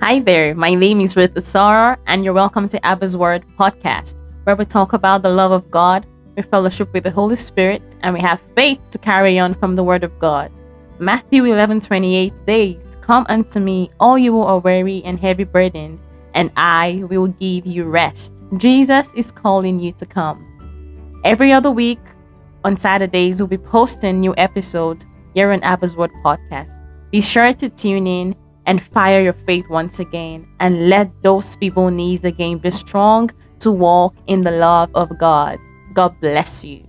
Hi there, my name is Ruth Asara, and you're welcome to Abba's Word podcast, where we talk about the love of God, we fellowship with the Holy Spirit, and we have faith to carry on from the Word of God. Matthew 11 28 says, Come unto me, all you who are weary and heavy burdened, and I will give you rest. Jesus is calling you to come. Every other week on Saturdays, we'll be posting new episodes here on Abba's Word podcast. Be sure to tune in and fire your faith once again and let those feeble knees again be strong to walk in the love of God. God bless you.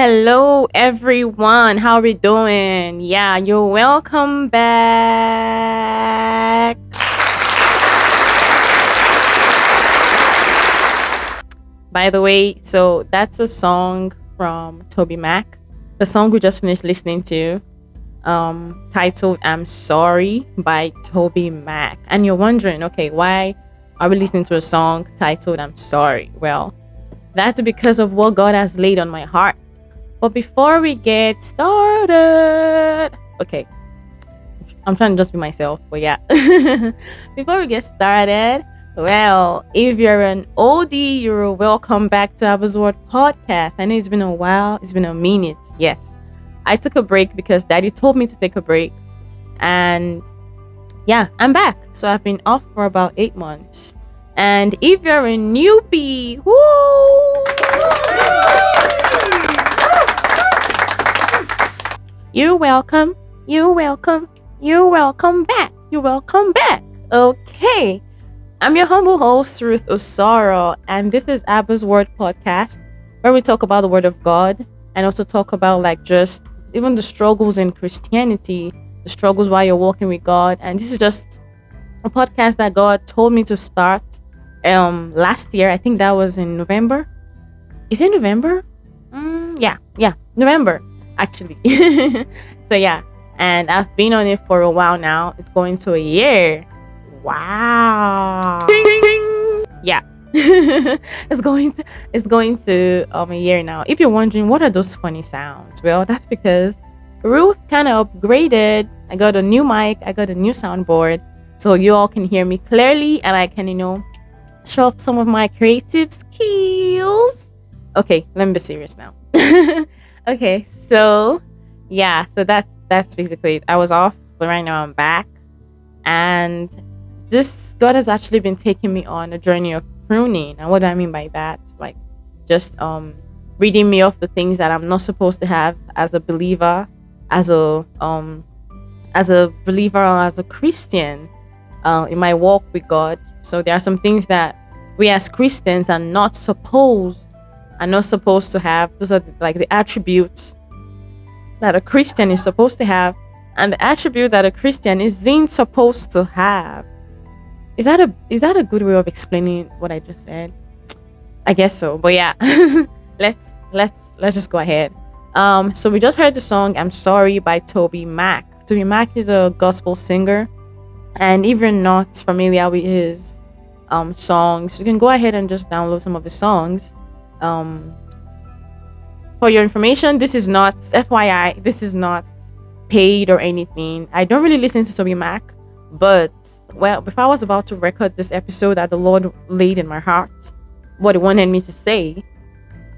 Hello, everyone. How are we doing? Yeah, you're welcome back. By the way, so that's a song from Toby Mac. The song we just finished listening to, um, titled "I'm Sorry" by Toby Mac. And you're wondering, okay, why are we listening to a song titled "I'm Sorry"? Well, that's because of what God has laid on my heart. But before we get started, okay, I'm trying to just be myself, but yeah. before we get started, well, if you're an oldie, you're welcome back to Abba's Word podcast. I know it's been a while, it's been a minute. Yes, I took a break because Daddy told me to take a break, and yeah, I'm back. So I've been off for about eight months. And if you're a newbie, woo! You're welcome. You're welcome. You're welcome back. You're welcome back. Okay. I'm your humble host, Ruth Osaro, and this is Abba's Word Podcast, where we talk about the Word of God and also talk about like just even the struggles in Christianity, the struggles while you're walking with God. And this is just a podcast that God told me to start um last year. I think that was in November. Is it November? Mm, yeah, yeah, November actually. so yeah, and I've been on it for a while now. It's going to a year. Wow. Ding, ding, ding. Yeah. it's going to it's going to um a year now. If you're wondering what are those funny sounds, well, that's because Ruth kind of upgraded. I got a new mic. I got a new soundboard, so you all can hear me clearly, and I can you know show off some of my creative skills. Okay, let me be serious now. okay, so yeah, so that's that's basically it. I was off, but right now I'm back, and this God has actually been taking me on a journey of pruning. And what do I mean by that? Like just um reading me off the things that I'm not supposed to have as a believer, as a um as a believer or as a Christian uh, in my walk with God. So there are some things that we as Christians are not supposed are not supposed to have. Those are like the attributes that a Christian is supposed to have, and the attribute that a Christian isn't supposed to have. Is that a is that a good way of explaining what I just said? I guess so. But yeah, let's let's let's just go ahead. Um, so we just heard the song "I'm Sorry" by Toby Mac. Toby Mac is a gospel singer, and if you're not familiar with his um, songs, you can go ahead and just download some of the songs. Um, for your information, this is not FYI. This is not paid or anything. I don't really listen to Toby Mac, but well, if I was about to record this episode that the Lord laid in my heart, what He wanted me to say,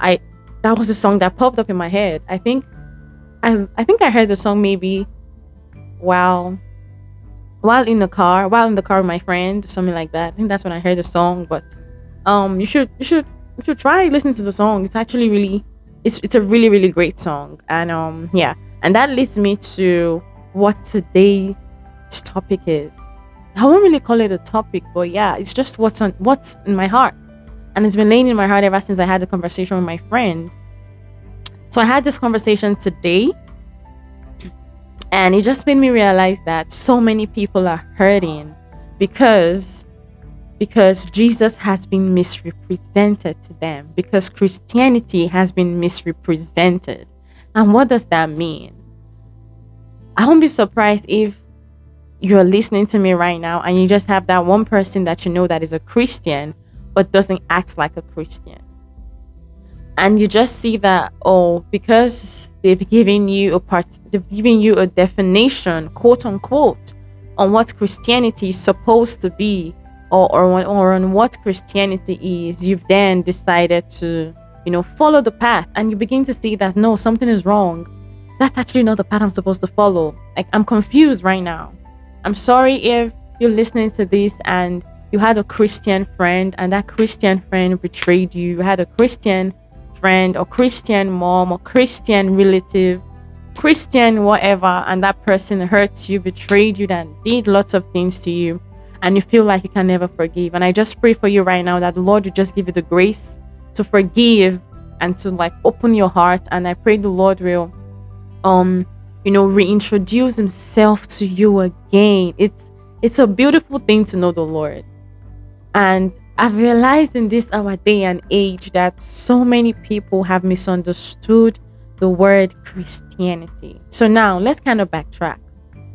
I that was a song that popped up in my head. I think, I I think I heard the song maybe while while in the car, while in the car with my friend, something like that. I think that's when I heard the song. But um, you should you should you should try listening to the song. It's actually really it's it's a really really great song. And um yeah, and that leads me to what today's topic is. I won't really call it a topic, but yeah, it's just what's on what's in my heart. And it's been laying in my heart ever since I had the conversation with my friend. So I had this conversation today and it just made me realize that so many people are hurting because because Jesus has been misrepresented to them because Christianity has been misrepresented. And what does that mean? I won't be surprised if you're listening to me right now and you just have that one person that you know that is a Christian but doesn't act like a Christian. And you just see that, oh, because they've given you a part, they've given you a definition, quote unquote, on what Christianity is supposed to be, or or on, or on what Christianity is. You've then decided to, you know, follow the path, and you begin to see that no, something is wrong. That's actually not the path I'm supposed to follow. Like I'm confused right now. I'm sorry if you're listening to this and you had a Christian friend and that Christian friend betrayed you. You had a Christian friend or Christian mom or Christian relative Christian, whatever, and that person hurts you, betrayed you, that did lots of things to you, and you feel like you can never forgive. And I just pray for you right now that the Lord will just give you the grace to forgive and to like open your heart. And I pray the Lord will, um, you know, reintroduce Himself to you again. It's it's a beautiful thing to know the Lord, and I've realized in this our day and age that so many people have misunderstood the word Christianity. So now let's kind of backtrack.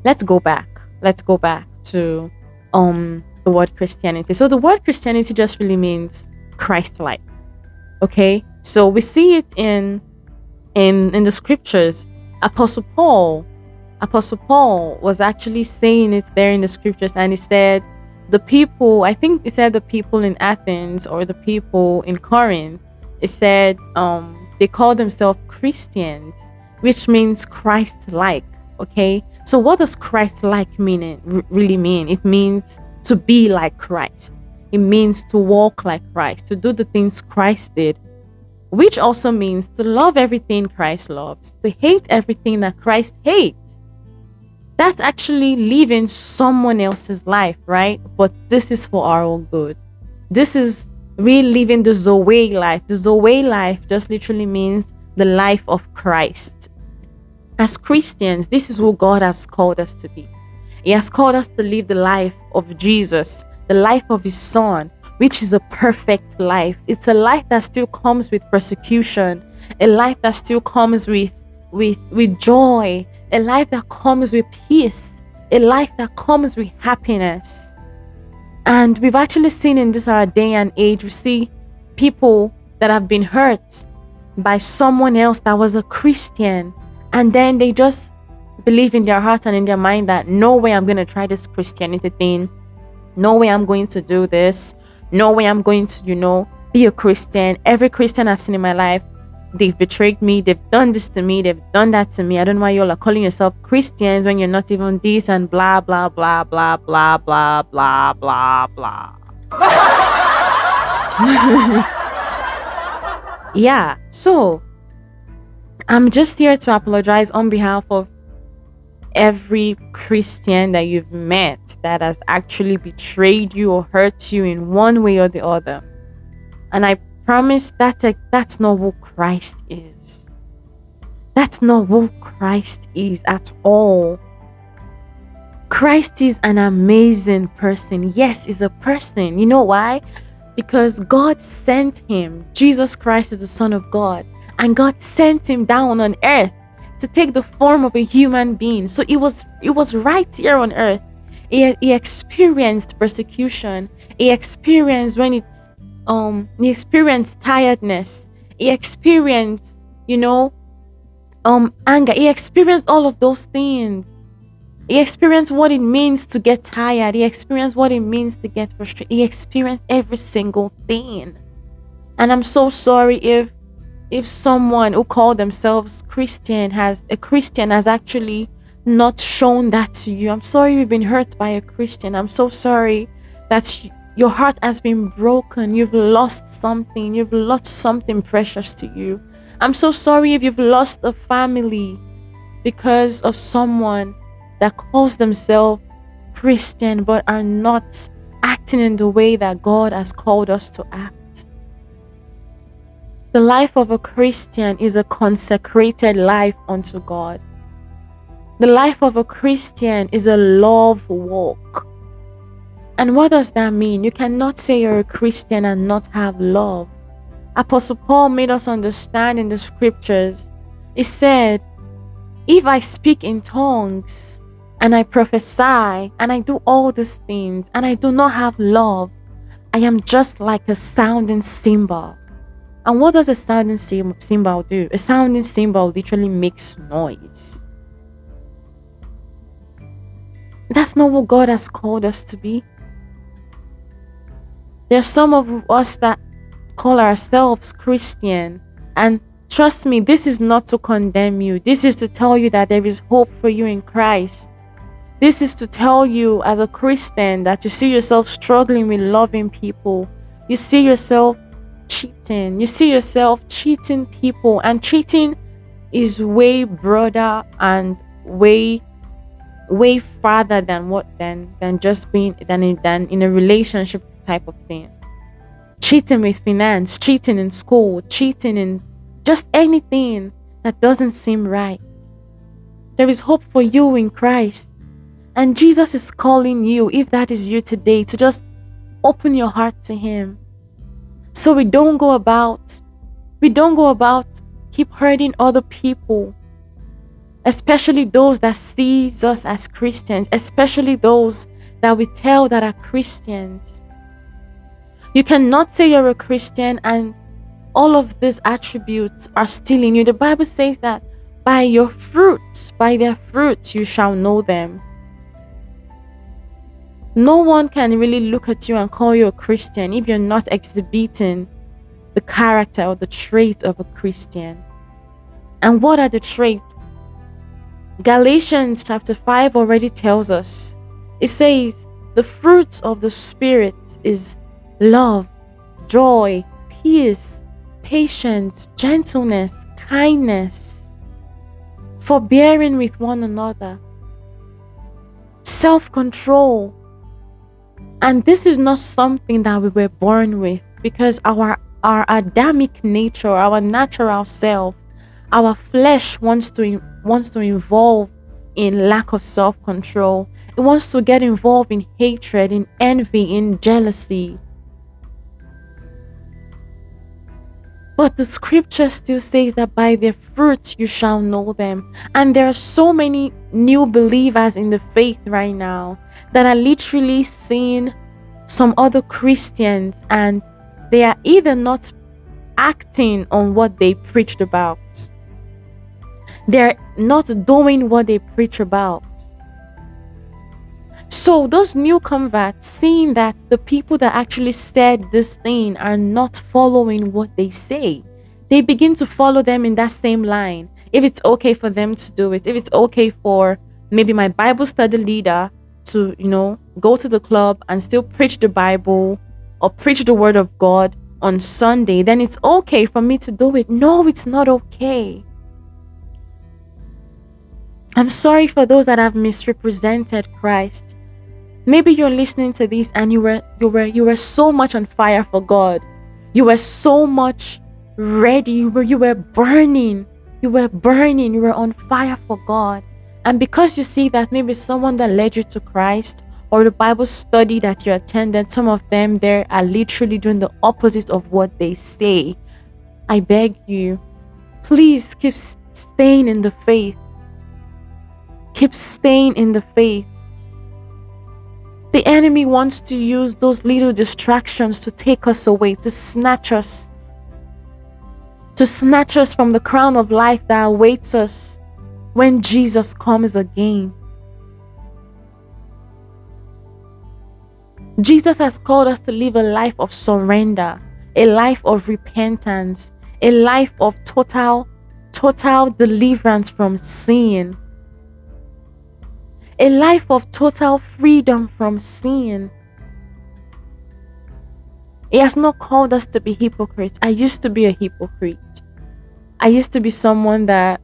Let's go back. Let's go back to um the word Christianity. So the word Christianity just really means Christ-like. Okay? So we see it in in in the scriptures. Apostle Paul Apostle Paul was actually saying it there in the scriptures and he said the people I think he said the people in Athens or the people in Corinth it said um they call themselves Christians, which means Christ like. Okay, so what does Christ like mean? Eh, really mean? It means to be like Christ. It means to walk like Christ, to do the things Christ did, which also means to love everything Christ loves, to hate everything that Christ hates. That's actually living someone else's life, right? But this is for our own good. This is really living the Zoe life. The Zoe life just literally means the life of Christ. As Christians, this is who God has called us to be. He has called us to live the life of Jesus, the life of His Son, which is a perfect life. It's a life that still comes with persecution, a life that still comes with with with joy, a life that comes with peace, a life that comes with happiness. And we've actually seen in this our day and age, we see people that have been hurt by someone else that was a Christian. And then they just believe in their heart and in their mind that no way I'm going to try this Christianity thing. No way I'm going to do this. No way I'm going to, you know, be a Christian. Every Christian I've seen in my life they've betrayed me, they've done this to me, they've done that to me. I don't know why y'all are calling yourself Christians when you're not even and blah blah blah blah blah blah blah blah blah. yeah, so I'm just here to apologize on behalf of every Christian that you've met that has actually betrayed you or hurt you in one way or the other. And I promise that uh, that's not who Christ is. That's not who Christ is at all. Christ is an amazing person. Yes, he's a person. You know why? Because God sent him. Jesus Christ is the Son of God. And God sent him down on earth to take the form of a human being. So it was it was right here on earth. He, he experienced persecution. He experienced when it's um he experienced tiredness he experienced you know um anger he experienced all of those things he experienced what it means to get tired he experienced what it means to get frustrated he experienced every single thing and i'm so sorry if if someone who called themselves christian has a christian has actually not shown that to you i'm sorry you've been hurt by a christian i'm so sorry that your heart has been broken. You've lost something. You've lost something precious to you. I'm so sorry if you've lost a family because of someone that calls themselves Christian but are not acting in the way that God has called us to act. The life of a Christian is a consecrated life unto God. The life of a Christian is a love walk. And what does that mean? You cannot say you're a Christian and not have love. Apostle Paul made us understand in the scriptures. He said, If I speak in tongues and I prophesy and I do all these things and I do not have love, I am just like a sounding cymbal. And what does a sounding cymbal do? A sounding cymbal literally makes noise. That's not what God has called us to be. There's some of us that call ourselves Christian. And trust me, this is not to condemn you. This is to tell you that there is hope for you in Christ. This is to tell you as a Christian that you see yourself struggling with loving people. You see yourself cheating. You see yourself cheating people and cheating is way broader and way way farther than what than than just being than in, than in a relationship type of thing. Cheating with finance cheating in school cheating in just anything that doesn't seem right. There is hope for you in christ. And jesus is calling you if that is you today to just open your heart to him so we don't go about we don't go about keep hurting other people especially those that sees us as Christians, especially those that we tell that are Christians. You cannot say you're a Christian and all of these attributes are still in you. The Bible says that by your fruits, by their fruits, you shall know them. No one can really look at you and call you a Christian if you're not exhibiting the character or the trait of a Christian. And what are the traits? Galatians chapter 5 already tells us. It says, the fruits of the Spirit is love, joy, peace, patience, gentleness, kindness, forbearing with one another, self control. And this is not something that we were born with because our, our Adamic nature, our natural self, our flesh wants to wants to involve in lack of self-control. It wants to get involved in hatred in envy in jealousy but the scripture still says that by their fruits you shall know them and there are so many new believers in the faith right now that are literally seeing some other christians and they are either not acting on what they preached about they're not doing what they preach about. So, those new converts, seeing that the people that actually said this thing are not following what they say, they begin to follow them in that same line. If it's okay for them to do it, if it's okay for maybe my Bible study leader to, you know, go to the club and still preach the Bible or preach the word of God on Sunday, then it's okay for me to do it. No, it's not okay. I'm sorry for those that have misrepresented Christ. Maybe you're listening to this and you were you were you were so much on fire for God. You were so much ready. You were you were burning. You were burning. You were on fire for God. And because you see that maybe someone that led you to Christ or the Bible study that you attended, some of them there are literally doing the opposite of what they say. I beg you, please keep staying in the faith. Keep staying in the faith. The enemy wants to use those little distractions to take us away, to snatch us, to snatch us from the crown of life that awaits us when Jesus comes again. Jesus has called us to live a life of surrender, a life of repentance, a life of total, total deliverance from sin a life of total freedom from sin. He has not called us to be hypocrites. I used to be a hypocrite. I used to be someone that,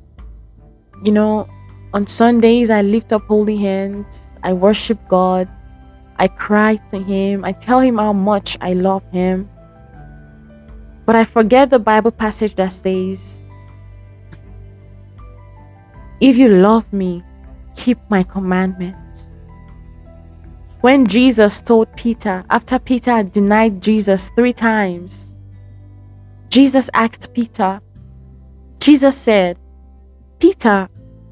you know, on Sundays I lift up holy hands, I worship God, I cry to Him, I tell Him how much I love Him. But I forget the Bible passage that says, If you love me, keep my commandments. When Jesus told Peter, after Peter had denied Jesus three times, Jesus asked Peter, Jesus said, Peter,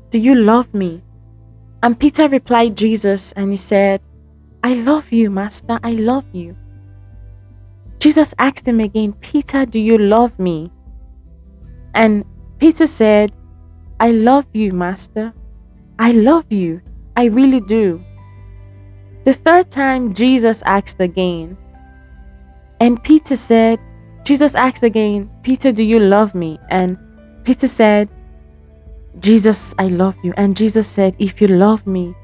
do you love me? And Peter replied Jesus and he said, I love you, Master, I love you. Jesus asked him again, Peter, do you love me? And Peter said, I love you, Master. I love you. I really do. The third time, Jesus asked again. And Peter said, Jesus asked again, Peter, do you love me? And Peter said, Jesus, I love you. And Jesus said, If you love me,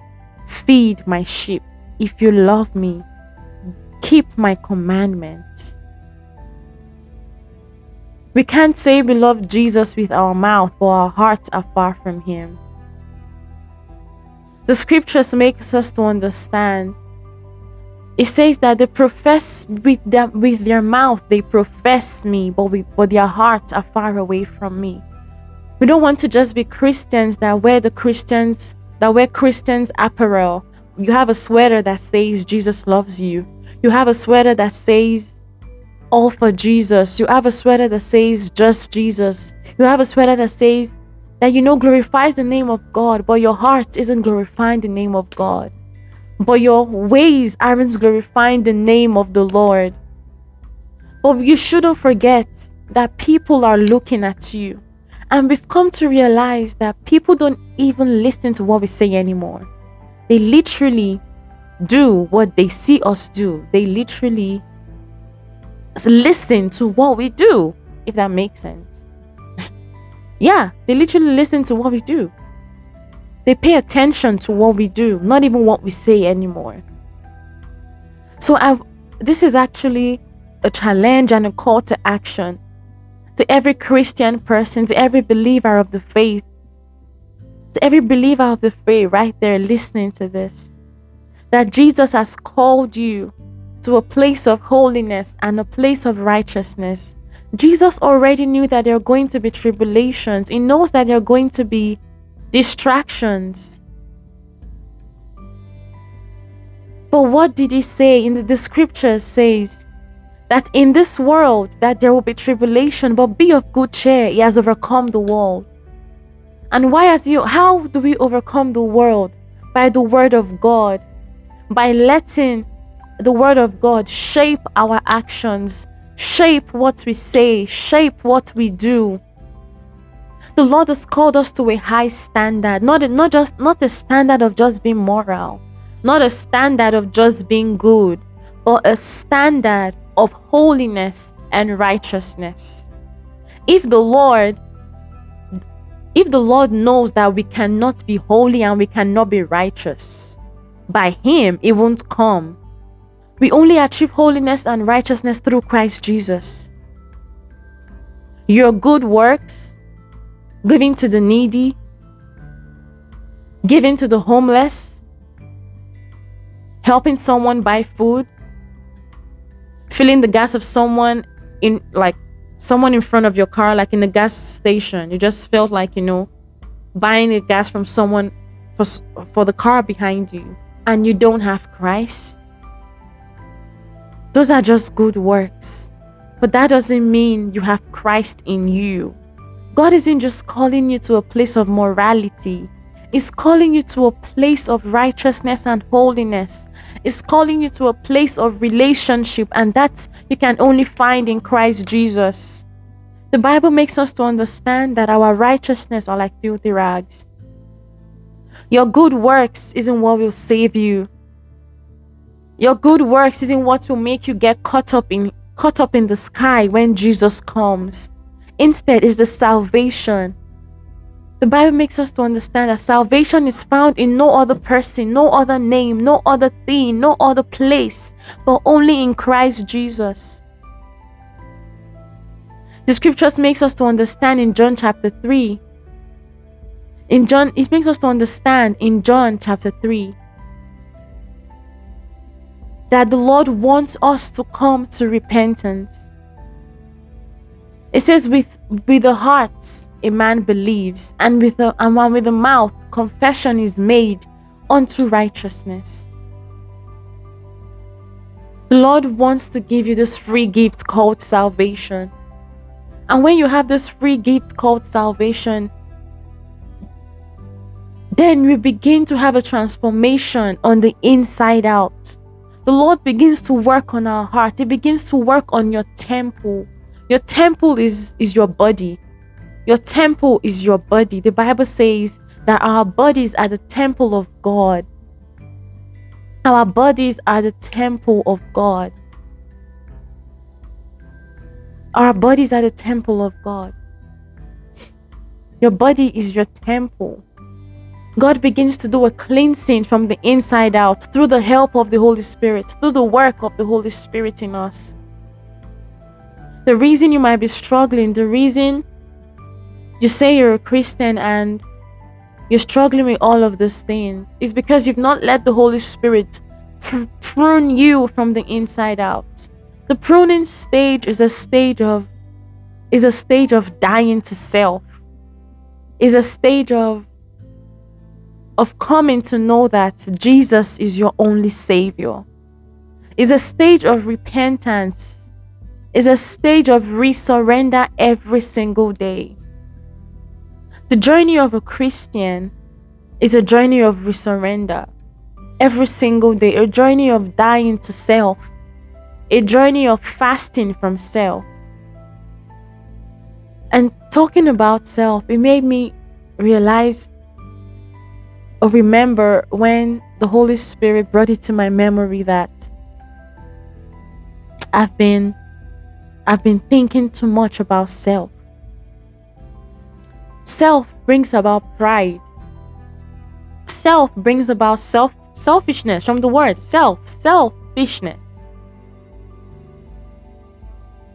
feed my sheep. If you love me, keep my commandments. We can't say we love Jesus with our mouth, but our hearts are far from Him. The scriptures makes us to understand. It says that they profess with their, with their mouth, they profess me, but, with, but their hearts are far away from me. We don't want to just be Christians that wear the Christians, that wear Christians apparel. You have a sweater that says Jesus loves you. You have a sweater that says all for Jesus. You have a sweater that says just Jesus. You have a sweater that says that you know glorifies the name of God, but your heart isn't glorifying the name of God. But your ways aren't glorifying the name of the Lord. But you shouldn't forget that people are looking at you. And we've come to realize that people don't even listen to what we say anymore. They literally do what they see us do. They literally listen to what we do, if that makes sense. Yeah, they literally listen to what we do. They pay attention to what we do, not even what we say anymore. So I've, this is actually a challenge and a call to action to every Christian person, to every believer of the faith, to every believer of the faith right there listening to this, that Jesus has called you to a place of holiness and a place of righteousness. Jesus already knew that there are going to be tribulations. He knows that there are going to be distractions. But what did he say in the, the scriptures says that in this world that there will be tribulation, but be of good cheer. He has overcome the world. And why has you how do we overcome the world? By the word of God. By letting the Word of God shape our actions, shape what we say, shape what we do. The Lord has called us to a high standard, not a, not just not a standard of just being moral, not a standard of just being good, but a standard of holiness and righteousness. If the Lord if the Lord knows that we cannot be holy and we cannot be righteous, by him it won't come we only achieve holiness and righteousness through Christ Jesus. Your good works, giving to the needy, giving to the homeless, helping someone buy food, filling the gas of someone in like someone in front of your car, like in the gas station. You just felt like, you know, buying the gas from someone for, for the car behind you, and you don't have Christ those are just good works. But that doesn't mean you have Christ in you. God isn't just calling you to a place of morality, He's calling you to a place of righteousness and holiness. He's calling you to a place of relationship, and that you can only find in Christ Jesus. The Bible makes us to understand that our righteousness are like filthy rags. Your good works isn't what will save you. Your good works isn't what will make you get caught up in caught up in the sky when Jesus comes. Instead, is the salvation. The Bible makes us to understand that salvation is found in no other person, no other name, no other thing, no other place, but only in Christ Jesus. The scriptures makes us to understand in John chapter 3. In John, it makes us to understand in John chapter 3 that the Lord wants us to come to repentance. It says, with, with the heart a man believes, and with the, and with the mouth confession is made unto righteousness. The Lord wants to give you this free gift called salvation. And when you have this free gift called salvation, then we begin to have a transformation on the inside out the Lord begins to work on our heart. He begins to work on your temple. Your temple is, is your body. Your temple is your body. The Bible says that our bodies are the temple of God. Our bodies are the temple of God. Our bodies are the temple of God. Your body is your temple. God begins to do a cleansing from the inside out through the help of the Holy Spirit, through the work of the Holy Spirit in us. The reason you might be struggling, the reason you say you're a Christian and you're struggling with all of these things is because you've not let the Holy Spirit prune you from the inside out. The pruning stage is a stage of is a stage of dying to self. Is a stage of of coming to know that Jesus is your only savior. Is a stage of repentance. Is a stage of resurrender every single day. The journey of a Christian is a journey of resurrender every single day, a journey of dying to self, a journey of fasting from self. And talking about self, it made me realize Oh, remember when the Holy Spirit brought it to my memory that I've been I've been thinking too much about self. Self brings about pride. Self brings about self selfishness from the word self, selfishness.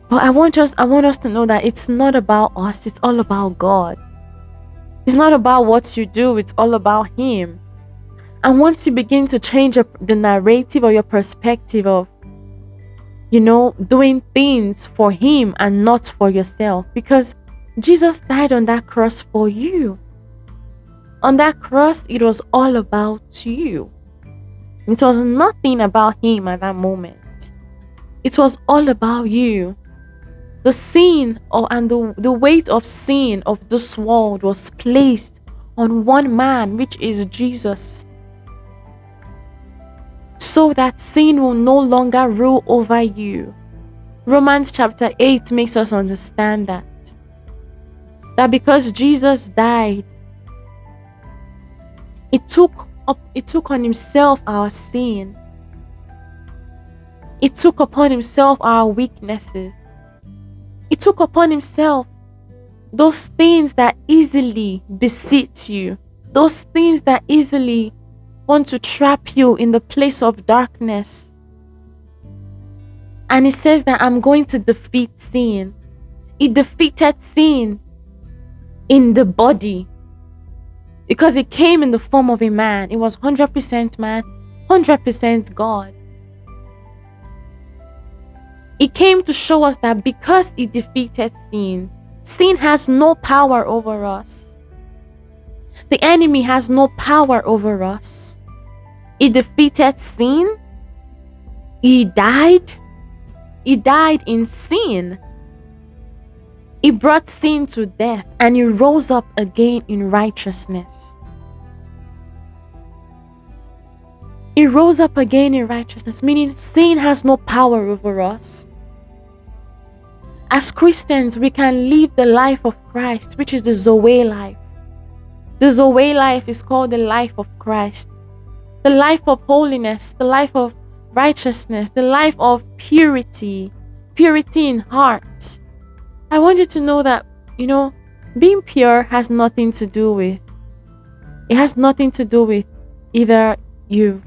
But I want us I want us to know that it's not about us, it's all about God. It's not about what you do, it's all about him. And once you begin to change the narrative or your perspective of you know, doing things for him and not for yourself because Jesus died on that cross for you. On that cross, it was all about you. It was nothing about him at that moment. It was all about you. The sin or, and the, the weight of sin of this world was placed on one man, which is Jesus. So that sin will no longer rule over you. Romans chapter 8 makes us understand that that because Jesus died, it took up it took on himself our sin. It took upon himself our weaknesses. It took upon himself those things that easily beset you, those things that easily want to trap you in the place of darkness. And he says that I'm going to defeat sin. He defeated sin in the body because it came in the form of a man. It was 100% man, 100% God. It came to show us that because it defeated sin, sin has no power over us. The enemy has no power over us. It defeated sin. He died. He died in sin he brought sin to death and he rose up again in righteousness. He rose up again in righteousness, meaning sin has no power over us. As Christians, we can live the life of Christ, which is the Zoe life. The Zoe life is called the life of Christ, the life of holiness, the life of righteousness, the life of purity, purity in heart, I want you to know that, you know, being pure has nothing to do with it has nothing to do with either you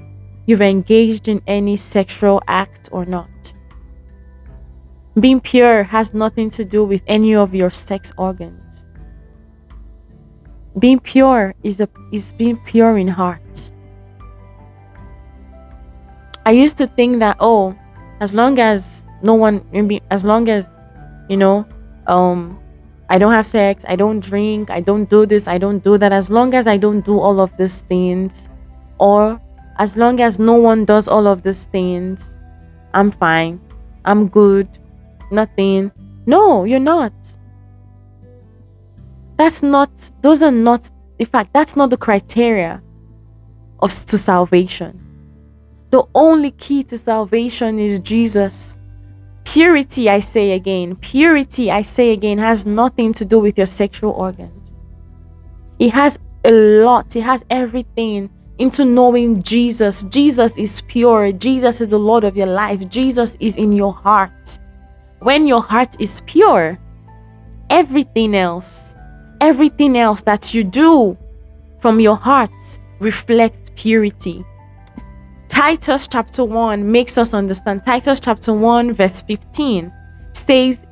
you've engaged in any sexual act or not. Being pure has nothing to do with any of your sex organs. Being pure is a is being pure in heart. I used to think that oh, as long as no one maybe as long as you know um I don't have sex, I don't drink, I don't do this, I don't do that. As long as I don't do all of these things, or as long as no one does all of these things, I'm fine. I'm good. Nothing. No, you're not. That's not, those are not, in fact, that's not the criteria of to salvation. The only key to salvation is Jesus. Purity, I say again, purity, I say again, has nothing to do with your sexual organs. It has a lot, it has everything into knowing Jesus. Jesus is pure, Jesus is the Lord of your life, Jesus is in your heart. When your heart is pure, everything else, everything else that you do from your heart reflects purity. Titus chapter 1 makes us understand. Titus chapter 1, verse 15 says,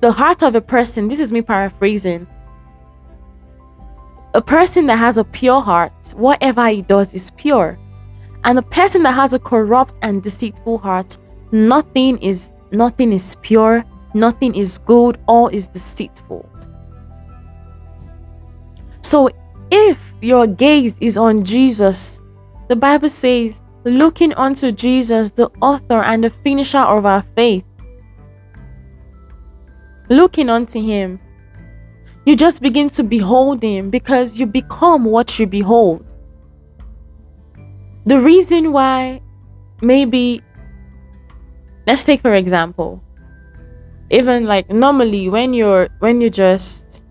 the heart of a person, this is me paraphrasing, a person that has a pure heart, whatever he does is pure. And a person that has a corrupt and deceitful heart, nothing is nothing is pure, nothing is good, all is deceitful. So if your gaze is on Jesus, the Bible says, looking unto Jesus, the author and the finisher of our faith, looking unto him, you just begin to behold him because you become what you behold. The reason why, maybe, let's take for example, even like normally when you're when you're just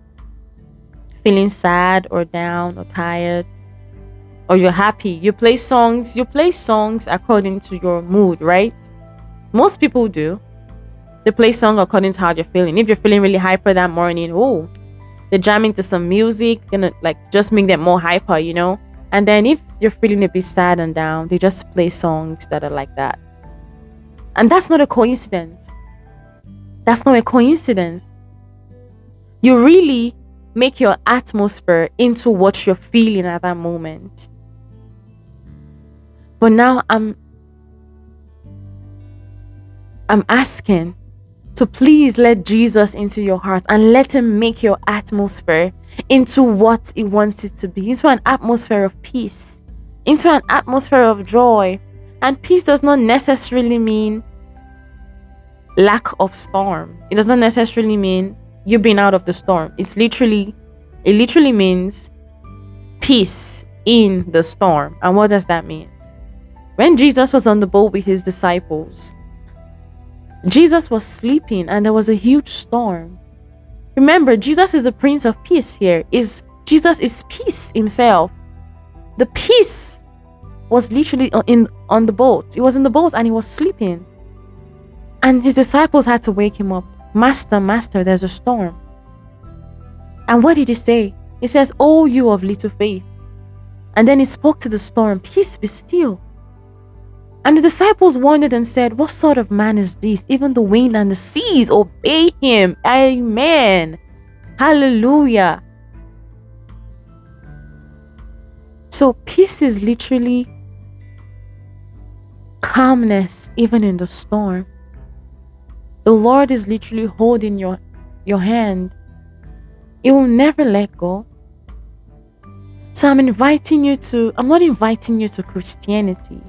feeling sad or down or tired or you're happy you play songs you play songs according to your mood right? Most people do. They play song according to how you're feeling. If you're feeling really hyper that morning oh they're jamming to some music gonna like just make them more hyper you know? And then if you're feeling a bit sad and down they just play songs that are like that and that's not a coincidence. That's not a coincidence. You really make your atmosphere into what you're feeling at that moment. But now i'm i'm asking to please let Jesus into your heart and let Him make your atmosphere into what He wants it to be, into an atmosphere of peace, into an atmosphere of joy. And peace does not necessarily mean lack of storm. It does not necessarily mean you being out of the storm. It's literally, it literally means peace in the storm. And what does that mean? When Jesus was on the boat with his disciples, Jesus was sleeping and there was a huge storm. Remember, Jesus is the Prince of Peace here. Is Jesus is peace himself. The peace was literally in on the boat. He was in the boat and he was sleeping. And his disciples had to wake him up. Master, master, there's a storm. And what did he say? He says, Oh, you of little faith. And then he spoke to the storm, Peace be still. And the disciples wondered and said, What sort of man is this? Even the wind and the seas obey him. Amen. Hallelujah. So, peace is literally calmness, even in the storm. The Lord is literally holding your, your hand, It will never let go. So, I'm inviting you to, I'm not inviting you to Christianity.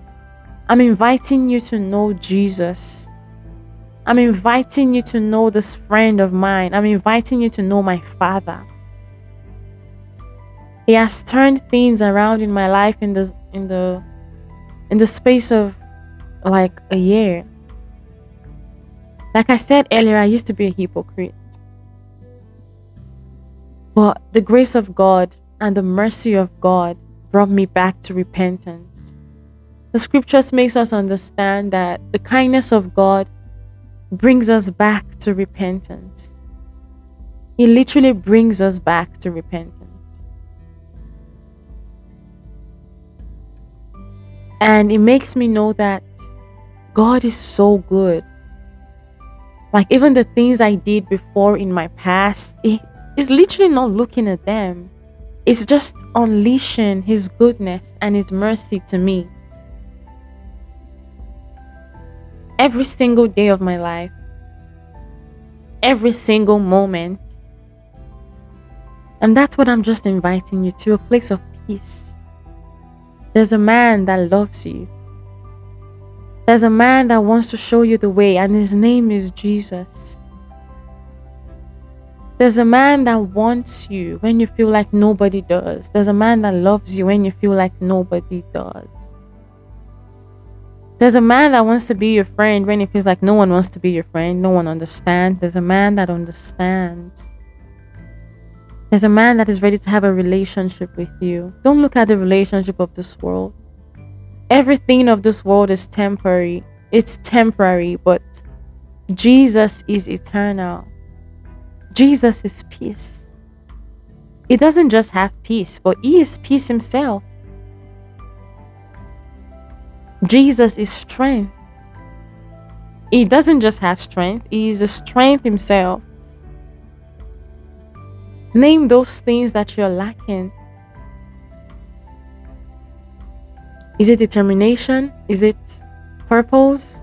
I'm inviting you to know Jesus. I'm inviting you to know this friend of mine. I'm inviting you to know my Father. He has turned things around in my life in the in the in the space of like a year. Like I said earlier, I used to be a hypocrite. But the grace of God and the mercy of God brought me back to repentance. The scriptures makes us understand that the kindness of God brings us back to repentance. He literally brings us back to repentance. And it makes me know that God is so good. Like even the things I did before in my past, it is literally not looking at them. It's just unleashing his goodness and his mercy to me. every single day of my life, every single moment. And that's what I'm just inviting you to a place of peace. There's a man that loves you. There's a man that wants to show you the way, and his name is Jesus. There's a man that wants you when you feel like nobody does. There's a man that loves you when you feel like nobody does. There's a man that wants to be your friend when it feels like no one wants to be your friend, no one understands. There's a man that understands. There's a man that is ready to have a relationship with you. Don't look at the relationship of this world. Everything of this world is temporary. It's temporary, but Jesus is eternal. Jesus is peace. He doesn't just have peace, but He is peace Himself. Jesus is strength. He doesn't just have strength, He is the strength Himself. Name those things that you're lacking. Is it determination? Is it purpose?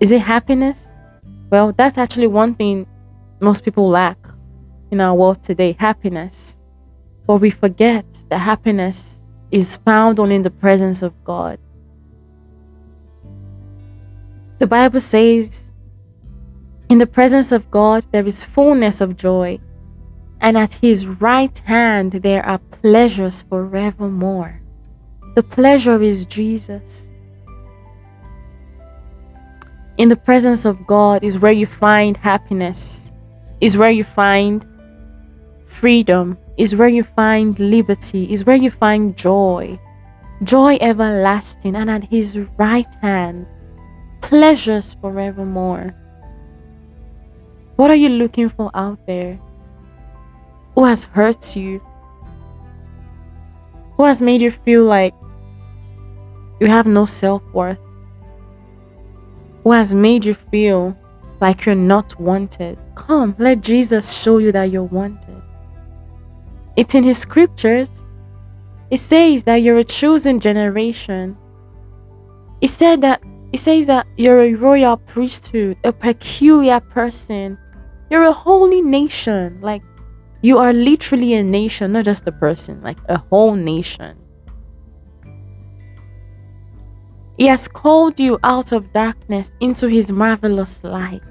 Is it happiness? Well, that's actually one thing most people lack in our world today happiness. But we forget that happiness is found only in the presence of God. The Bible says, In the presence of God there is fullness of joy, and at his right hand there are pleasures forevermore. The pleasure is Jesus. In the presence of God is where you find happiness, is where you find freedom, is where you find liberty, is where you find joy, joy everlasting, and at his right hand, pleasures forevermore. What are you looking for out there? Who has hurt you? Who has made you feel like you have no self worth? Who has made you feel like you're not wanted? Come, let Jesus show you that you're wanted. It's in His scriptures. It says that you're a chosen generation. It said that it says that you're a royal priesthood, a peculiar person. You're a holy nation. Like you are literally a nation, not just a person, like a whole nation. He has called you out of darkness into his marvelous light.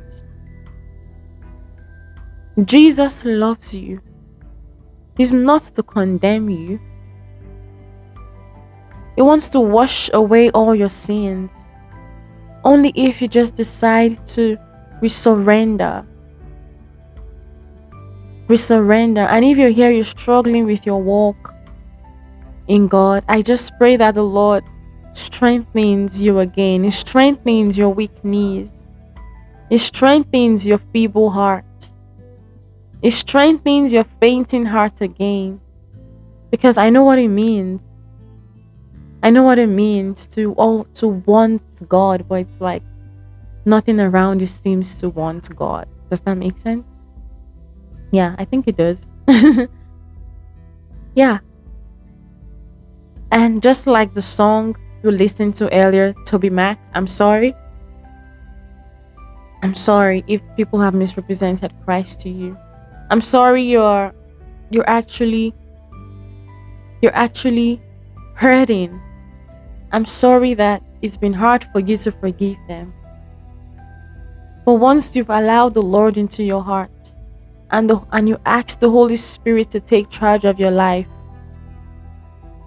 Jesus loves you. He's not to condemn you. He wants to wash away all your sins. Only if you just decide to resurrender. Resurrender. And if you're here, you're struggling with your walk in God, I just pray that the Lord strengthens you again. It strengthens your weak knees. It strengthens your feeble heart. It strengthens your fainting heart again. Because I know what it means. I know what it means to all to want God, but it's like nothing around you seems to want God. Does that make sense? Yeah, I think it does. yeah. And just like the song you listened to earlier, TobyMac, I'm sorry. I'm sorry if people have misrepresented Christ to you. I'm sorry you're you're actually you're actually hurting. I'm sorry that it's been hard for you to forgive them. But once you've allowed the Lord into your heart and the, and you ask the Holy Spirit to take charge of your life,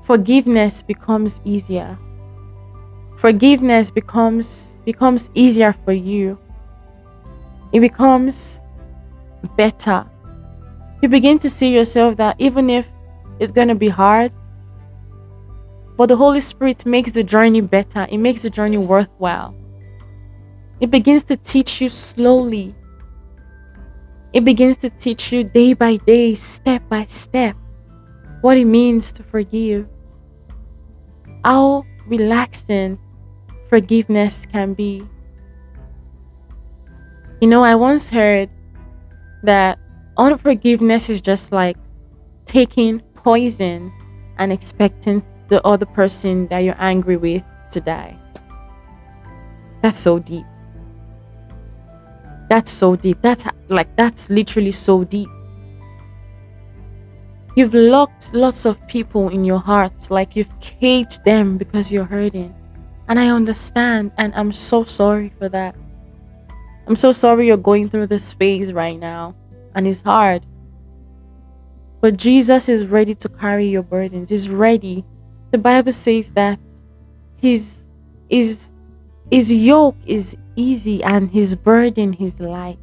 forgiveness becomes easier forgiveness becomes becomes easier for you. It becomes better. You begin to see yourself that even if it's going to be hard but the holy spirit makes the journey better. It makes the journey worthwhile. It begins to teach you slowly. It begins to teach you day by day step by step what it means to forgive. How relaxing forgiveness can be. You know, I once heard that unforgiveness is just like taking poison and expecting the other person that you're angry with to die. That's so deep. That's so deep. That's like, that's literally so deep. You've locked lots of people in your heart, like you've caged them because you're hurting. And I understand, and I'm so sorry for that. I'm so sorry you're going through this phase right now, and it's hard. But Jesus is ready to carry your burdens. He's ready. The Bible says that his his his yoke is easy and his burden is light.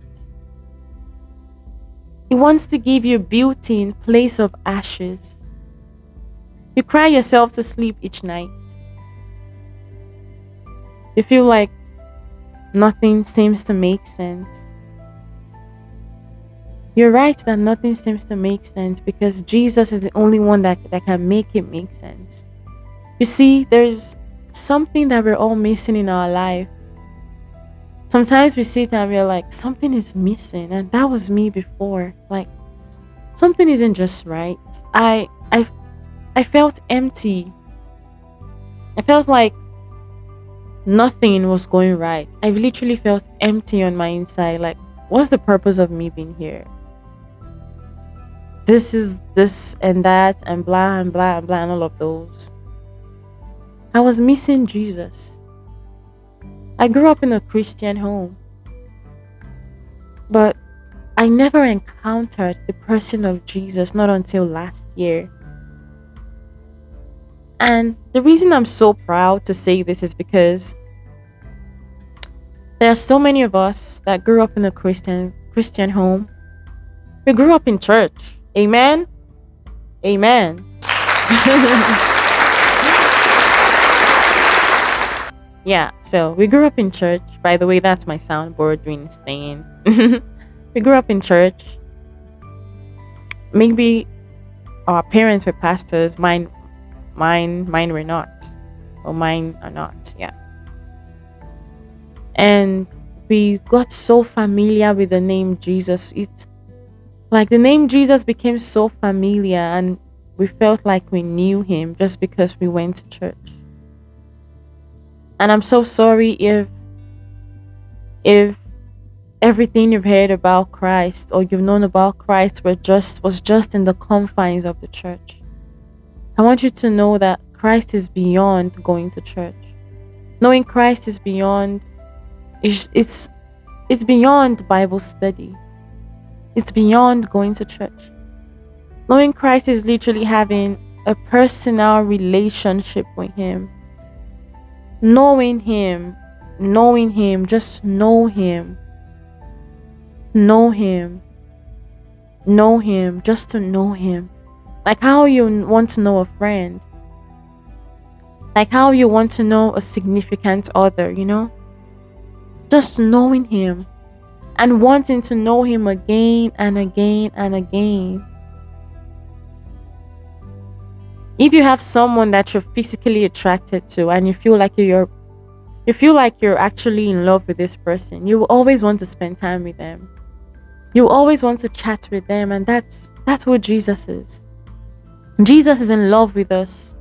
He wants to give you beauty in place of ashes. You cry yourself to sleep each night. You feel like nothing seems to make sense. You're right that nothing seems to make sense because Jesus is the only one that, that can make it make sense. You see, there's something that we're all missing in our life. Sometimes we sit and we're like, something is missing, and that was me before. Like, something isn't just right. I I I felt empty. I felt like nothing was going right. I literally felt empty on my inside. Like, what's the purpose of me being here? This is this and that and blah and blah and blah and all of those. I was missing Jesus. I grew up in a Christian home, but I never encountered the person of Jesus not until last year. And the reason I'm so proud to say this is because there are so many of us that grew up in a Christian Christian home. We grew up in church. Amen. Amen. yeah, so we grew up in church. By the way, that's my soundboard doing its thing. we grew up in church. Maybe our parents were pastors. Mine, mine, mine were not, or mine are not. Yeah, and we got so familiar with the name Jesus. It like the name Jesus became so familiar, and we felt like we knew him just because we went to church. And I'm so sorry if if everything you've heard about Christ or you've known about Christ were just was just in the confines of the church. I want you to know that Christ is beyond going to church. Knowing Christ is beyond it's it's, it's beyond Bible study. It's beyond going to church. Knowing Christ is literally having a personal relationship with him. Knowing him, knowing him, just know him know him know him just to know him like how you want to know a friend. Like how you want to know a significant other you know? Just knowing him and wanting to know him again and again and again. If you have someone that you're physically attracted to and you feel like you're you feel like you're actually in love with this person you will always want to spend time with them. You always want to chat with them and that's that's what jesus is jesus is in love with us.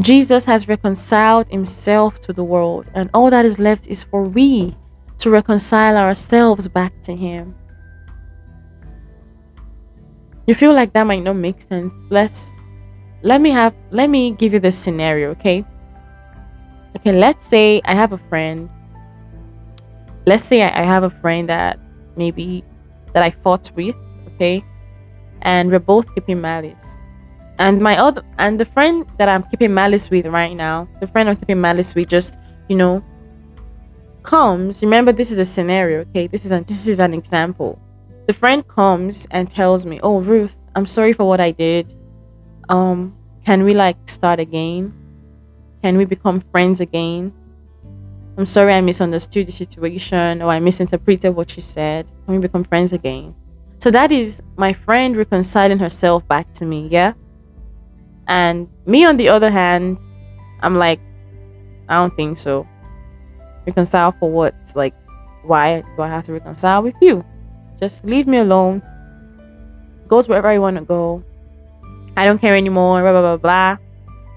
Jesus has reconciled himself to the world and all that is left is for we to reconcile ourselves back to him. You feel like that might not make sense? Let's let me have let me give you this scenario okay? Okay let's say i have a friend. Let's say i have a friend that maybe that I fought with, okay? And we're both keeping malice. And my other and the friend that I'm keeping malice with right now, the friend I'm keeping malice with just, you know, comes. Remember this is a scenario, okay? This is an this is an example. The friend comes and tells me, "Oh, Ruth, I'm sorry for what I did. Um, can we like start again? Can we become friends again?" I'm sorry I misunderstood the situation or I misinterpreted what you said. Can we become friends again? So that is my friend reconciling herself back to me, yeah? And me, on the other hand, I'm like, I don't think so. Reconcile for what? Like, why do I have to reconcile with you? Just leave me alone. Go wherever I want to go. I don't care anymore, blah, blah, blah, blah.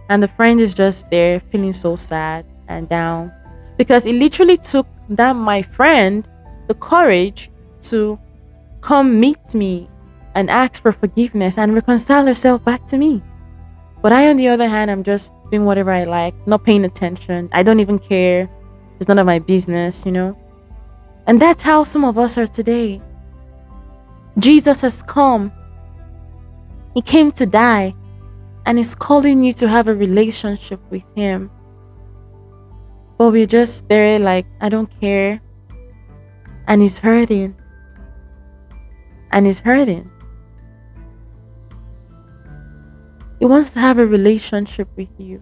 And the friend is just there feeling so sad and down because it literally took that my friend the courage to come meet me and ask for forgiveness and reconcile herself back to me. But I, on the other hand, I'm just doing whatever I like, not paying attention. I don't even care. It's none of my business, you know? And that's how some of us are today. Jesus has come, He came to die, and He's calling you to have a relationship with Him. But we're just there, like, I don't care. And he's hurting. And he's hurting. He wants to have a relationship with you.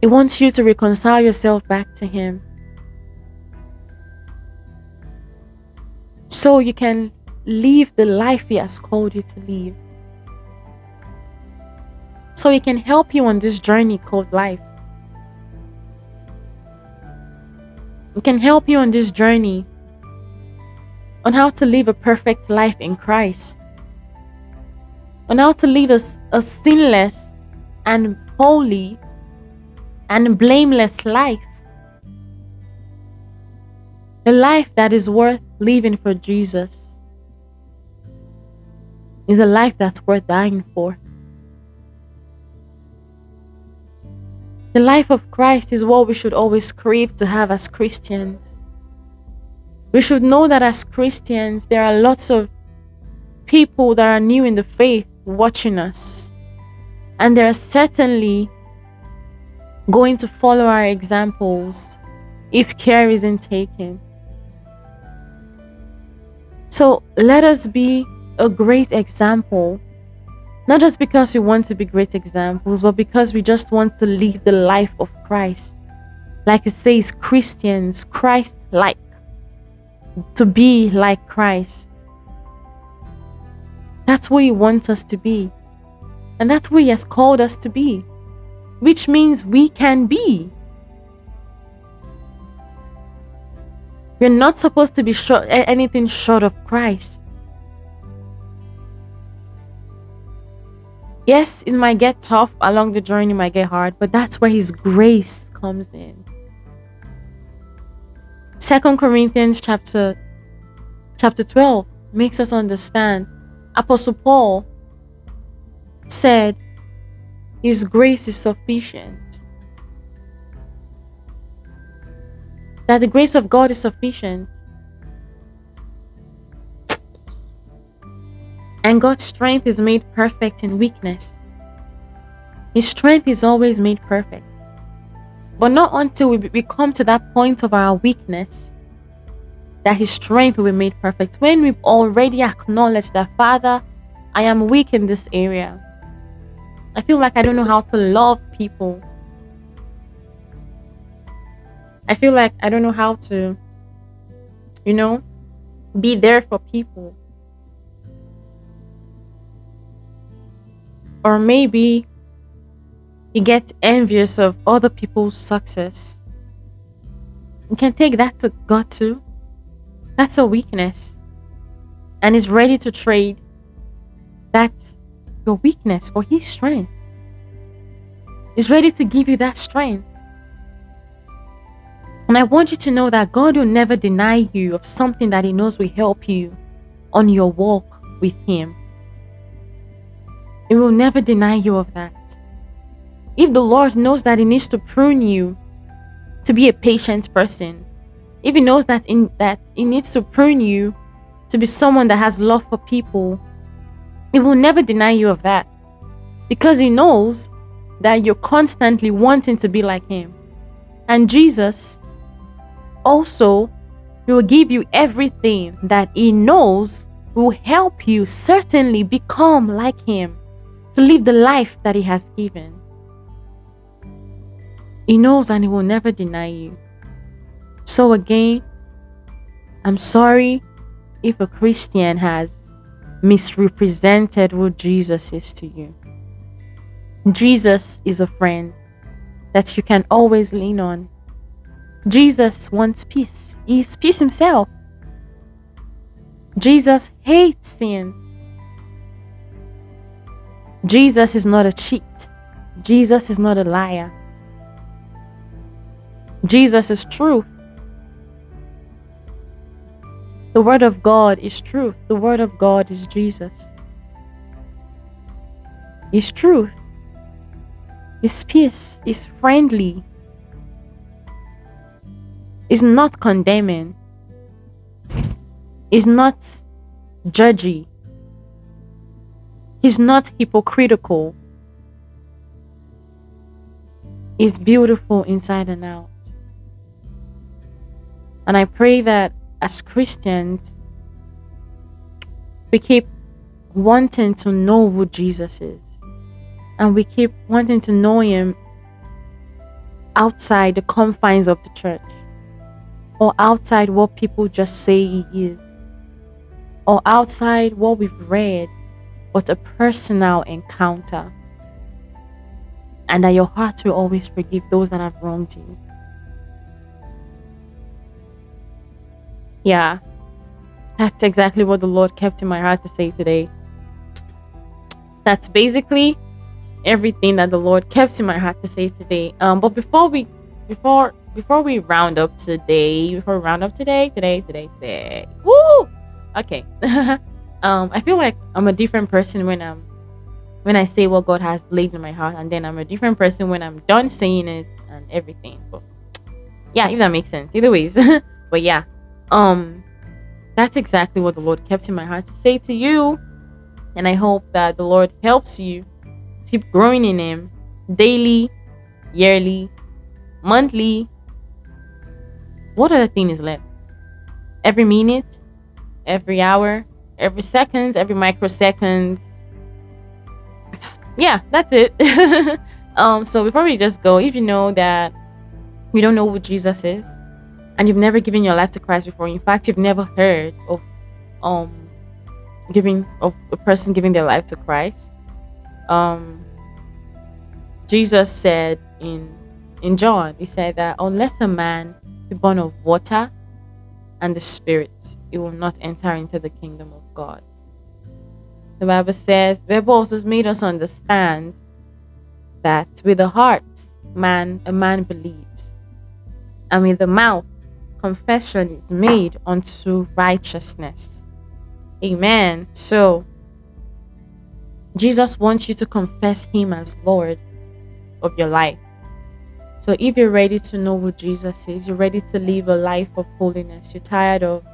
He wants you to reconcile yourself back to him. So you can live the life he has called you to live so He can help you on this journey called life. He can help you on this journey on how to live a perfect life in Christ, on how to live a, a sinless and holy and blameless life. A life that is worth living for Jesus is a life that's worth dying for. The life of Christ is what we should always crave to have as Christians. We should know that as Christians, there are lots of people that are new in the faith watching us. And they are certainly going to follow our examples if care isn't taken. So let us be a great example. Not just because we want to be great examples, but because we just want to live the life of Christ. Like it says, Christians, Christ like to be like Christ. That's who He wants us to be. And that's who He has called us to be, which means we can be. We're not supposed to be short, anything short of Christ. Yes, it might get tough along the journey, might get hard, but that's where His grace comes in. Second Corinthians chapter chapter 12 makes us understand. Apostle Paul said, His grace is sufficient. That the grace of God is sufficient. And God's strength is made perfect in weakness. His strength is always made perfect. But not until we, we come to that point of our weakness that His strength will be made perfect. When we've already acknowledged that, Father, I am weak in this area. I feel like I don't know how to love people. I feel like I don't know how to, you know, be there for people. Or maybe you get envious of other people's success. You can take that to God too. That's a weakness. And is ready to trade that your weakness for his strength. He's ready to give you that strength. And I want you to know that God will never deny you of something that He knows will help you on your walk with Him. He will never deny you of that. If the Lord knows that He needs to prune you to be a patient person, if He knows that in that He needs to prune you to be someone that has love for people, He will never deny you of that. Because He knows that you're constantly wanting to be like Him. And Jesus also he will give you everything that he knows will help you certainly become like him to live the life that he has given. He knows and he will never deny you. So, again, I'm sorry if a Christian has misrepresented who Jesus is to you. Jesus is a friend that you can always lean on Jesus wants peace. He's peace himself. Jesus hates sin. Jesus is not a cheat. Jesus is not a liar. Jesus is truth. The Word of God is truth. The Word of God is Jesus. Is truth. Is peace. Is friendly is not condemning, is not judgy, he's not hypocritical, is beautiful inside and out. And I pray that as Christians, we keep wanting to know who Jesus is. And we keep wanting to know him outside the confines of the church or outside what people just say he is, or outside what we've read, but a personal encounter. And that your heart will always forgive those that have wronged you. Yeah. that's exactly what the Lord kept in my heart to say today. That's basically everything that the Lord kept in my heart to say today. Um, but before we before before we round up today, before we round up today, today, today, today. Woo! Okay. um, I feel like I'm a different person when I'm when I say what God has laid in my heart, and then I'm a different person when I'm done saying it and everything. But yeah, if that makes sense. Either ways. but yeah. Um that's exactly what the Lord kept in my heart to say to you. And I hope that the Lord helps you keep growing in Him daily, yearly, monthly. What other thing is left? Every minute, every hour, every seconds, every microseconds. Yeah, that's it. um, so we probably just go, if you know that you don't know who Jesus is, and you've never given your life to Christ before, in fact, you've never heard of um giving of a person giving their life to Christ. Um Jesus said in in John, he said that unless a man be born of water and the spirit, he will not enter into the kingdom of God. The Bible says, the Bible also made us understand that with the heart man a man believes, and with the mouth confession is made unto righteousness. Amen. So, Jesus wants you to confess Him as Lord of your life. So, if you're ready to know who Jesus is, you're ready to live a life of holiness, you're tired of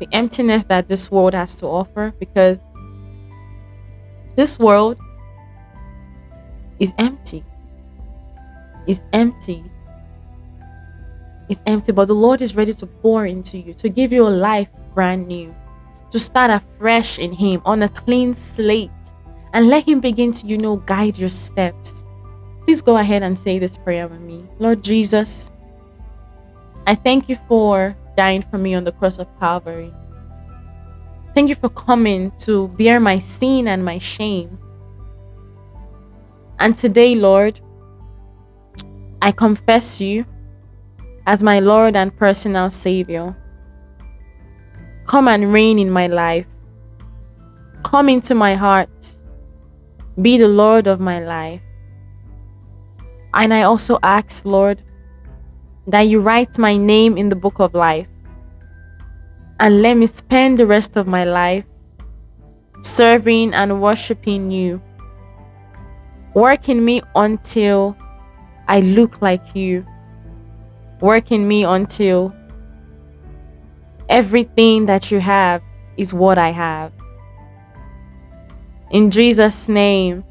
the emptiness that this world has to offer because this world is empty. Is empty is empty, but the Lord is ready to pour into you, to give you a life brand new, to start afresh in Him on a clean slate, and let Him begin to, you know, guide your steps. Please go ahead and say this prayer with me. Lord Jesus, I thank you for dying for me on the cross of Calvary. Thank you for coming to bear my sin and my shame. And today, Lord, I confess you as my Lord and personal Savior. Come and reign in my life. Come into my heart. Be the Lord of my life. And I also ask, Lord, that you write my name in the book of life and let me spend the rest of my life serving and worshiping you. Work in me until I look like you work in me until everything that you have is what I have. In Jesus' name,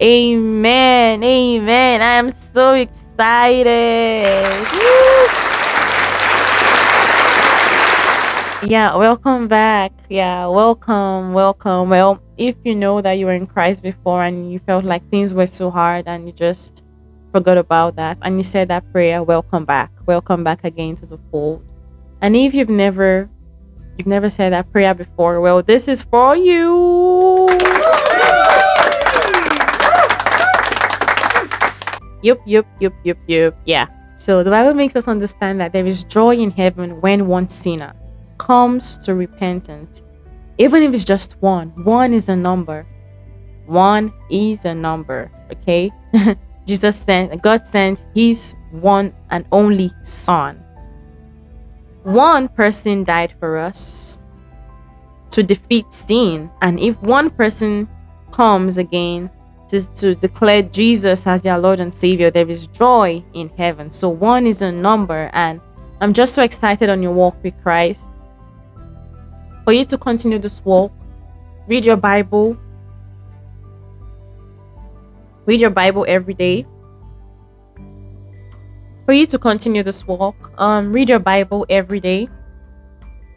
amen. Amen. I am so excited. yeah, welcome back. Yeah, welcome, welcome. Well, if you know that you were in Christ before and you felt like things were so hard and you just forgot about that and you said that prayer, welcome back. Welcome back again to the fold. And if you've never you've never said that prayer before, well, this is for you. Yup, yup, yup, yup, yup. Yeah. So the Bible makes us understand that there is joy in heaven when one sinner comes to repentance. Even if it's just one, one is a number. One is a number. Okay? Jesus sent, God sent his one and only Son. One person died for us to defeat sin. And if one person comes again to, to declare Jesus as their Lord and Savior, there is joy in heaven. So one is a number. And I'm just so excited on your walk with Christ. For you to continue this walk, read your Bible, read your Bible every day. For you to continue this walk, um, read your Bible every day,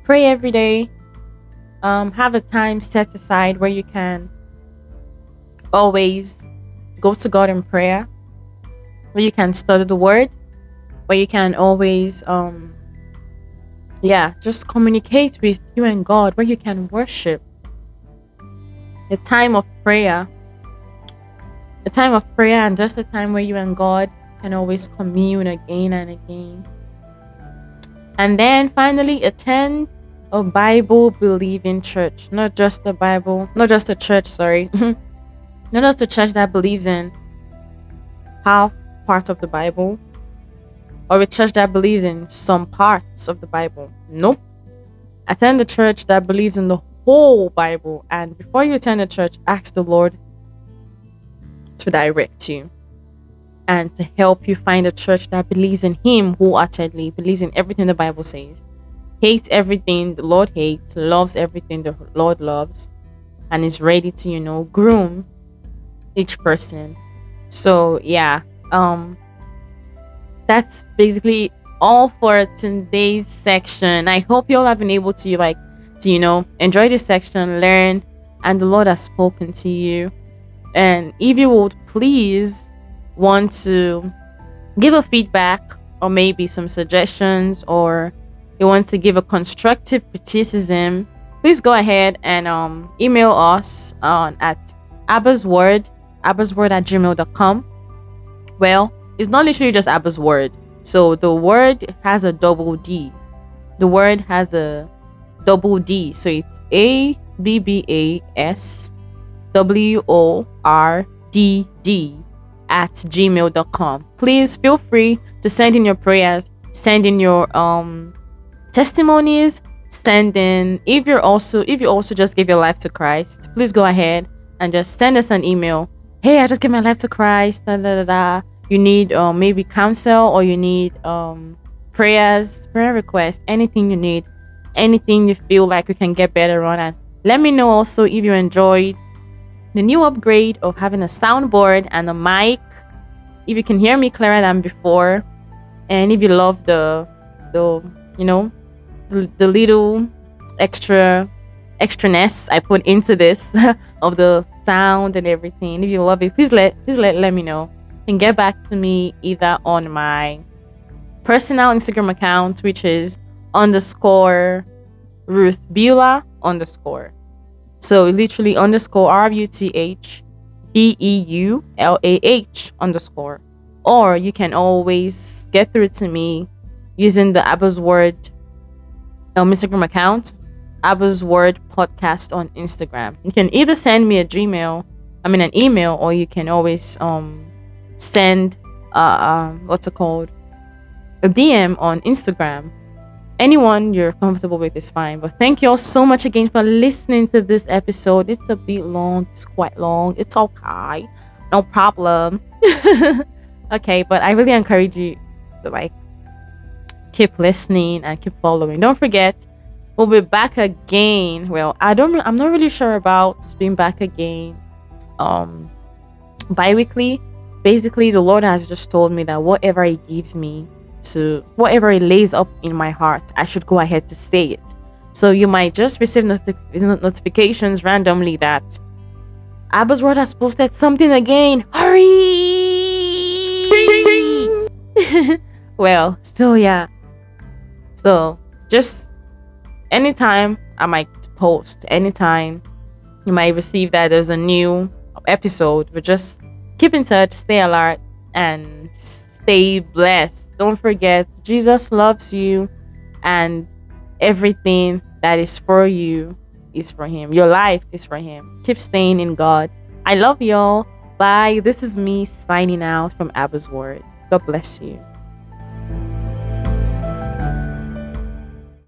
pray every day, um, have a time set aside where you can always go to God in prayer, where you can study the Word, where you can always, um, yeah, just communicate with you and God, where you can worship. A time of prayer a time of prayer and just a time where you and God can always commune again and again. And then finally, attend a Bible believing church, not just a Bible, not just a church, sorry, not just a church that believes in half part of the Bible or a church that believes in some parts of the Bible. Nope. Attend a church that believes in the whole Bible. And before you attend a church, ask the Lord to direct you and to help you find a church that believes in Him wholeheartedly, believes in everything the Bible says, hates everything the Lord hates, loves everything the Lord loves, and is ready to, you know, groom each person. So, yeah, um, that's basically all for today's section. I hope you all have been able to, like, to, you know, enjoy this section, learn, and the Lord has spoken to you. And if you would please want to give a feedback or maybe some suggestions or you want to give a constructive criticism, please go ahead and um, email us on at abbasword, abbasword at gmail.com. Well, it's not literally just Abba's word. So the word has a double D. The word has a double D. So it's A B B A S W O R D D at gmail.com. Please feel free to send in your prayers, send in your um testimonies, send in if you're also if you also just gave your life to Christ, please go ahead and just send us an email. Hey, I just gave my life to Christ. Da, da, da, da. You need um, maybe counsel or you need um, prayers, prayer requests, anything you need, anything you feel like we can get better on. And let me know also if you enjoyed the new upgrade of having a soundboard and a mic. If you can hear me clearer than before and if you love the the you know the, the little extra extraness i put into this of the sound and everything if you love it please let please let, let me know. And get back to me either on my personal instagram account which is underscore ruth beulah underscore so literally underscore R U T H B E U L A H underscore. Or you can always get through to me using the Abba's Word um, Instagram account, Abba's Word Podcast on Instagram. You can either send me a Gmail, I mean an email, or you can always um send uh, uh what's it called a DM on Instagram anyone you're comfortable with is fine. But thank you all so much again for listening to this episode. It's a bit long, it's quite long. It's okay. No problem. okay, but I really encourage you to like keep listening and keep following. Don't forget, we'll be back again. Well, I don't I'm not really sure about being back again. Um bi-weekly. Basically, the Lord has just told me that whatever He gives me, to whatever it lays up in my heart, I should go ahead to say it. So you might just receive notifications randomly that Abba's Word has posted something again. Hurry! well, so yeah. So just anytime I might post, anytime you might receive that there's a new episode, but just keep in touch, stay alert, and stay blessed don't forget, Jesus loves you, and everything that is for you is for Him. Your life is for Him. Keep staying in God. I love y'all. Bye. This is me signing out from Abba's Word. God bless you.